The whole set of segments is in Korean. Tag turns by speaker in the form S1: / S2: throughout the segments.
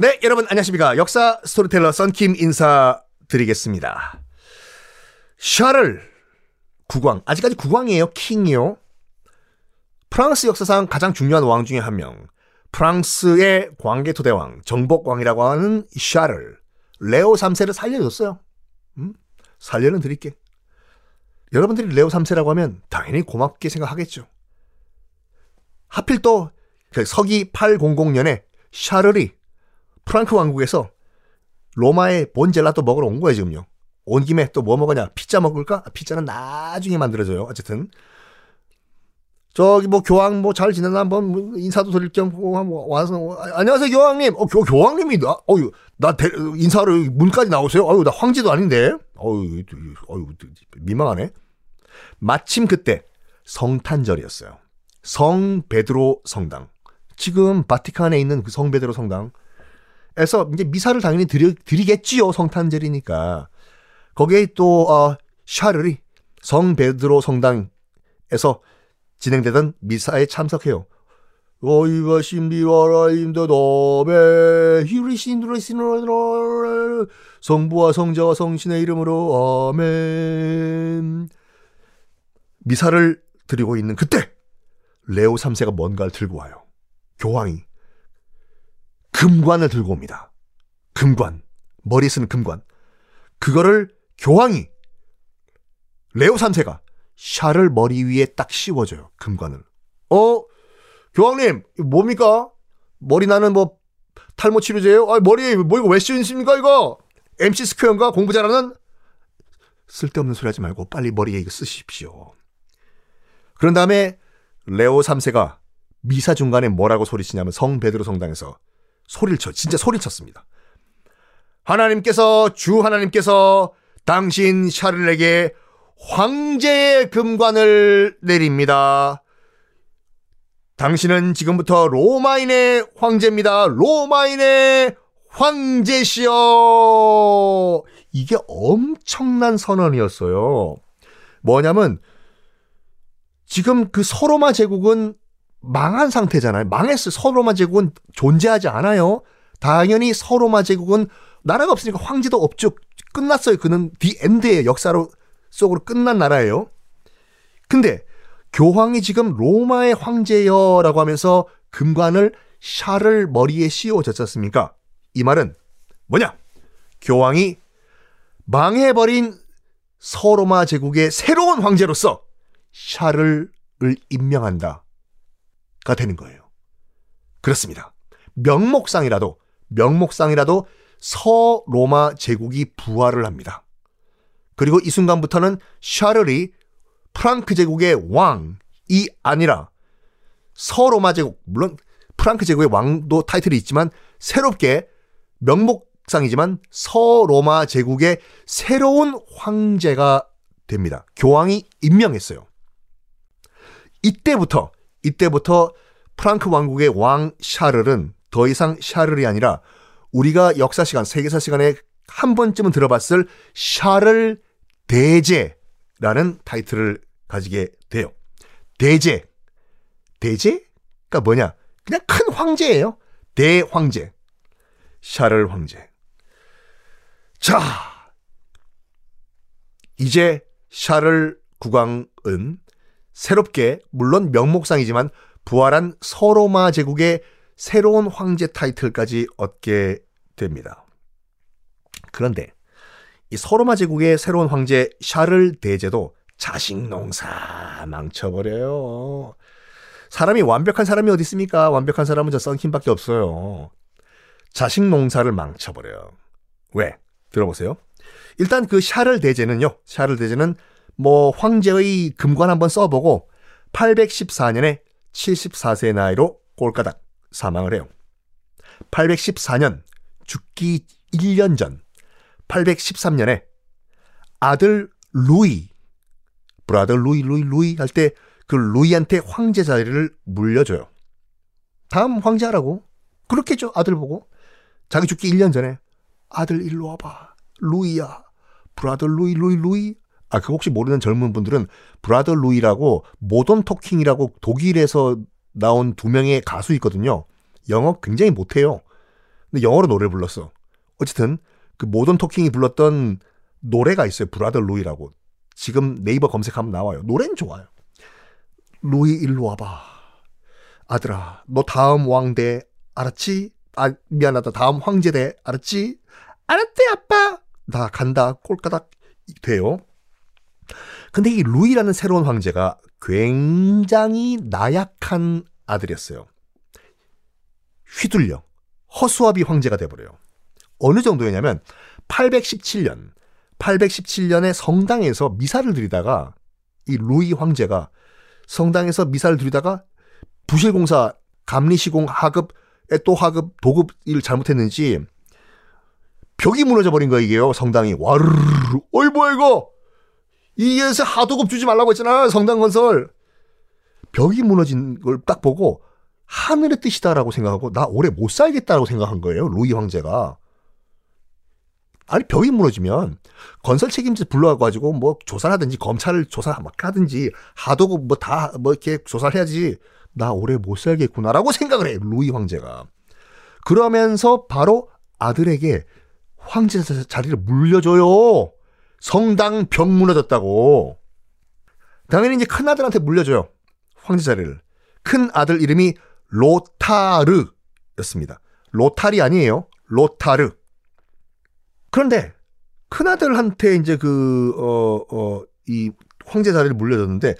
S1: 네, 여러분 안녕하십니까. 역사 스토리텔러 썬킴 인사드리겠습니다. 샤를 국왕, 아직까지 국왕이에요. king이요. 프랑스 역사상 가장 중요한 왕 중에 한 명. 프랑스의 광개토대왕, 정복왕이라고 하는 샤를 레오 3세를 살려줬어요. 음? 살려는 드릴게. 여러분들이 레오 3세라고 하면 당연히 고맙게 생각하겠죠. 하필 또그 서기 800년에 샤를이 프랑크 왕국에서 로마의 본젤라또 먹으러 온 거예요, 지금요. 온 김에 또 뭐 먹으냐? 피자 먹을까? 아, 피자는 나중에 만들어져요. 어쨌든. 저기 뭐 교황 뭐 잘 지내나 한번 뭐 인사도 드릴 겸뭐 와서 아, 안녕하세요 교황님. 어 교, 교황님이 나 어유 나 대, 인사로 문까지 나오세요. 어유 나 황제도 아닌데. 어유 어유 민망하네. 마침 그때 성탄절이었어요. 성 베드로 성당. 지금 바티칸에 있는 그 성 베드로 성당. 에서 이제 미사를 당연히 드리, 드리겠지요. 성탄절이니까. 거기에 또 어, 샤르리 성 베드로 성당에서 진행되던 미사에 참석해요. 어이가 신비와라임도 너베 히리신드레시노 성부와 성자와 성신의 이름으로 아멘 미사를 드리고 있는 그때 레오 3세가 뭔가를 들고 와요. 교황이 금관을 들고 옵니다. 금관. 머리에 쓰는 금관. 그거를 교황이 레오 3세가 샤를 머리 위에 딱 씌워줘요. 금관을. 어? 교황님, 뭡니까? 머리 나는 뭐 탈모 치료제예요? 아, 머리에 뭐 이거 왜 씌우십니까 이거? MC 스퀘어인가? 공부 잘하는? 쓸데없는 소리 하지 말고 빨리 머리에 이거 쓰십시오. 그런 다음에 레오 3세가 미사 중간에 뭐라고 소리치냐면 성 베드로 성당에서 소리를 쳐. 진짜 소리를 쳤습니다. 하나님께서 주 하나님께서 당신 샤를에게 황제의 금관을 내립니다. 당신은 지금부터 로마인의 황제입니다. 로마인의 황제시여. 이게 엄청난 선언이었어요. 뭐냐면 지금 그 서로마 제국은 망한 상태잖아요. 망했어요. 서로마 제국은 존재하지 않아요. 당연히 서로마 제국은 나라가 없으니까 황제도 없죠. 끝났어요. 그는 The End의 역사로 속으로 끝난 나라예요. 근데 교황이 지금 로마의 황제여라고 하면서 금관을 샤를 머리에 씌워졌지 않습니까? 이 말은 뭐냐? 교황이 망해버린 서로마 제국의 새로운 황제로서 샤를 임명한다. 가 되는 거예요. 그렇습니다. 명목상이라도 명목상이라도 서로마 제국이 부활을 합니다. 그리고 이 순간부터는 샤를이 프랑크 제국의 왕이 아니라 서로마 제국 물론 프랑크 제국의 왕도 타이틀이 있지만 새롭게 명목상이지만 서로마 제국의 새로운 황제가 됩니다. 교황이 임명했어요. 이때부터 이때부터 프랑크 왕국의 왕 샤를은 더 이상 샤를이 아니라 우리가 역사 시간, 세계사 시간에 한 번쯤은 들어봤을 샤를 대제라는 타이틀을 가지게 돼요. 대제. 대제가 뭐냐? 그냥 큰 황제예요. 대황제. 샤를 황제. 자, 이제 샤를 국왕은 새롭게 물론 명목상이지만 부활한 서로마 제국의 새로운 황제 타이틀까지 얻게 됩니다. 그런데 이 서로마 제국의 새로운 황제 샤를 대제도 자식 농사 망쳐버려요. 사람이 완벽한 사람이 어디 있습니까? 완벽한 사람은 저 썬킴밖에 없어요. 자식 농사를 망쳐버려요. 왜? 들어보세요. 일단 그 샤를 대제는요. 샤를 대제는 뭐 황제의 금관 한번 써보고 814년에 74세 나이로 꼴까닥 사망을 해요. 814년 죽기 1년 전 813년에 아들 루이 브라더 루이 루이 루이 할 때 그 루이한테 황제 자리를 물려줘요. 다음 황제 하라고 그렇게죠 아들 보고 자기 죽기 1년 전에 아들 일로 와봐 루이야 Brother Louie Louie Louie 아, 그 혹시 모르는 젊은 분들은 Brother Louie라고 Modern Talking이라고 독일에서 나온 두 명의 가수 있거든요. 영어 굉장히 못해요. 근데 영어로 노래를 불렀어. 어쨌든 그 Modern Talking이 불렀던 노래가 있어요. Brother Louie라고. 지금 네이버 검색하면 나와요. 노래는 좋아요. 루이 일로 와봐. 아들아, 너 다음 왕대 알았지? 아 미안하다. 다음 황제대 알았지? 알았대 아빠. 나 간다. 꼴까닥 돼요. 근데 이 루이라는 새로운 황제가 굉장히 나약한 아들이었어요. 휘둘려 허수아비 황제가 돼버려요. 어느 정도였냐면 817년 817년에 성당에서 미사를 드리다가 이 루이 황제가 성당에서 미사를 드리다가 부실공사 감리시공 하급에 또 하급 도급 일 잘못했는지 벽이 무너져 버린 거예요 이게요 성당이 와르르 어이 뭐야 이거 이에서 하도급 주지 말라고 했잖아 성당 건설. 벽이 무너진 걸 딱 보고 하늘의 뜻이다라고 생각하고 나 오래 못 살겠다라고 생각한 거예요 루이 황제가. 아니 벽이 무너지면 건설 책임자 불러가지고 뭐 조사를 하든지 검찰을 조사 막 하든지 하도급 뭐 다뭐 뭐 이렇게 조사를 해야지 나 오래 못 살겠구나라고 생각을 해 루이 황제가. 그러면서 바로 아들에게 황제 자리를 물려줘요 성당 벽 무너졌다고 당연히 이제 큰 아들한테 물려줘요 황제 자리를 큰 아들 이름이 로타르였습니다 로탈이 아니에요 로타르 그런데 큰 아들한테 이제 그, 어, 어, 이 황제 자리를 물려줬는데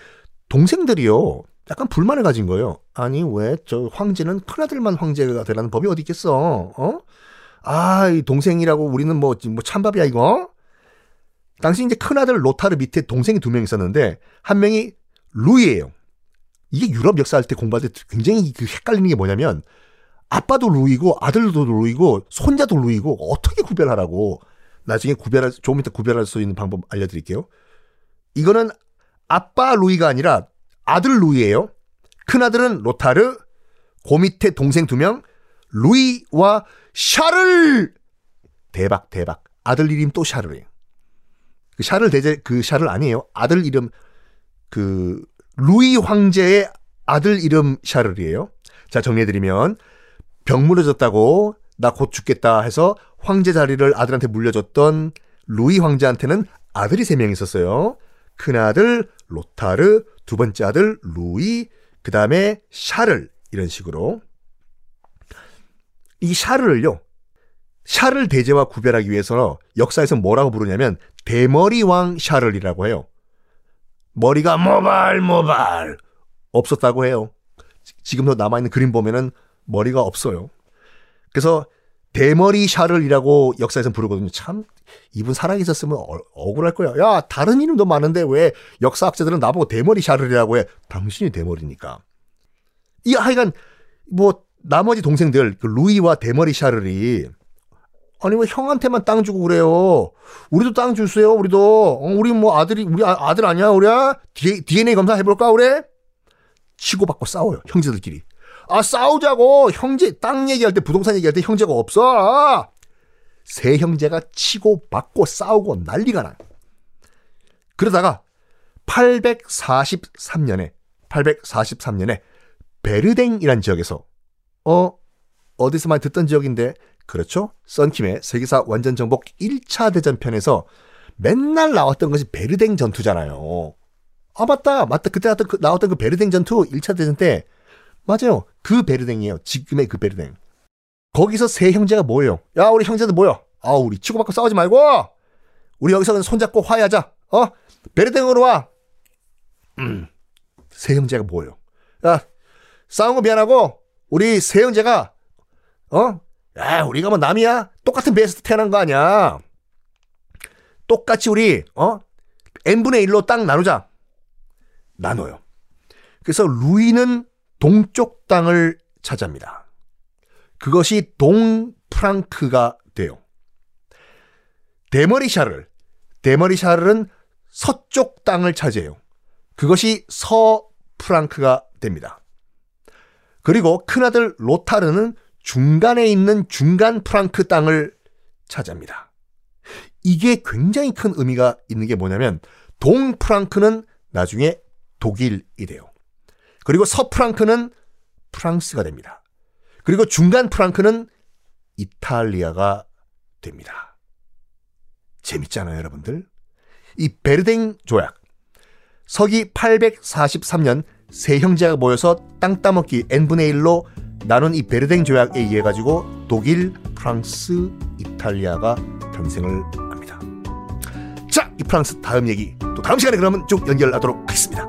S1: 동생들이요. 약간 불만을 가진 거예요. 아니, 왜 저 황제는 큰 아들만 황제가 되라는 법이 어디 있겠어? 어? 아, 이 동생이라고 우리는 뭐, 뭐 찬밥이야, 이거? 당시 이제 큰아들 로타르 밑에 동생이 두 명 있었는데, 한 명이 루이예요. 이게 유럽 역사할 때 공부할 때 굉장히 그 헷갈리는 게 뭐냐면, 아빠도 루이고 아들도 루이고 손자도 루이고 어떻게 구별하라고 나중에 구별할 조금 이따 구별할 수 있는 방법 알려드릴게요. 이거는 아빠 루이가 아니라 아들 루이예요. 큰 아들은 로타르, 고 밑에 동생 두 명, 루이와 샤를 대박 대박 아들 이름 또 샤를이에요. 그 샤를 대제 그 샤를 아니에요. 아들 이름 그 루이 황제의 아들 이름 샤를이에요. 자 정리해드리면 병 무너졌다고 나 곧 죽겠다 해서 황제 자리를 아들한테 물려줬던 루이 황제한테는 아들이 세 명 있었어요. 큰아들 로타르, 두 번째 아들 루이, 그 다음에 샤를 이런 식으로 이 샤를을요. 샤를 대제와 구별하기 위해서 역사에서 뭐라고 부르냐면 대머리 왕 샤를이라고 해요. 머리가 모발 모발 없었다고 해요. 지금도 남아있는 그림 보면은 머리가 없어요. 그래서 대머리 샤를이라고 역사에서 부르거든요. 참 이분 살아계셨으면 어, 억울할 거야. 야 다른 이름도 많은데 왜 역사학자들은 나보고 대머리 샤를이라고 해? 당신이 대머리니까. 이 하여간 뭐 나머지 동생들 그 루이와 대머리 샤를이 아니 왜 형한테만 땅 주고 그래요? 우리도 땅 주세요. 우리도 어, 우리 뭐 아들이 우리 아, 들 아니야 우리야? DNA 검사 해볼까 우리? 치고받고 싸워요 형제들끼리. 아, 싸우자고! 형제, 땅 얘기할 때, 부동산 얘기할 때 형제가 없어! 세 형제가 치고 받고 싸우고 난리가 나. 그러다가 843년에, 843년에 베르댕이란 지역에서, 어, 어디서 많이 듣던 지역인데, 그렇죠? 썬킴의 세계사 완전 정복 1차 대전편에서 맨날 나왔던 것이 베르댕 전투잖아요. 아, 맞다. 맞다. 그때 나왔던 그, 나왔던 그 베르댕 전투 1차 대전 때 맞아요. 그 베르댕이에요. 지금의 그 베르댕. 거기서 세 형제가 모여요. 야, 우리 형제들 모여. 아, 우리 치고받고 싸우지 말고! 우리 여기서 는 손잡고 화해하자. 어? 베르댕으로 와! 음. 세 형제가 모여. 야, 싸운 거 미안하고, 우리 세 형제가, 어? 야, 우리가 뭐 남이야? 똑같은 배에서 태어난 거 아니야. 똑같이 우리, 어? n분의 1로 땅 나누자. 나눠요. 그래서 루이는 동쪽 땅을 차지합니다. 그것이 동프랑크가 돼요. 데머리샤를, 데머리샤를은 서쪽 땅을 차지해요. 그것이 서프랑크가 됩니다. 그리고 큰아들 로타르는 중간에 있는 중간 프랑크 땅을 차지합니다. 이게 굉장히 큰 의미가 있는 게 뭐냐면 동프랑크는 나중에 독일이 돼요. 그리고 서프랑크는 프랑스가 됩니다. 그리고 중간 프랑크는 이탈리아가 됩니다. 재밌잖아요, 여러분들. 이 베르댕 조약. 서기 843년 세 형제가 모여서 땅 따먹기 n분의 1로 나눈 이 베르댕 조약에 의해 가지고 독일, 프랑스, 이탈리아가 탄생을 합니다. 자, 이 프랑스 다음 얘기 또 다음 시간에 그러면 쭉 연결하도록 하겠습니다.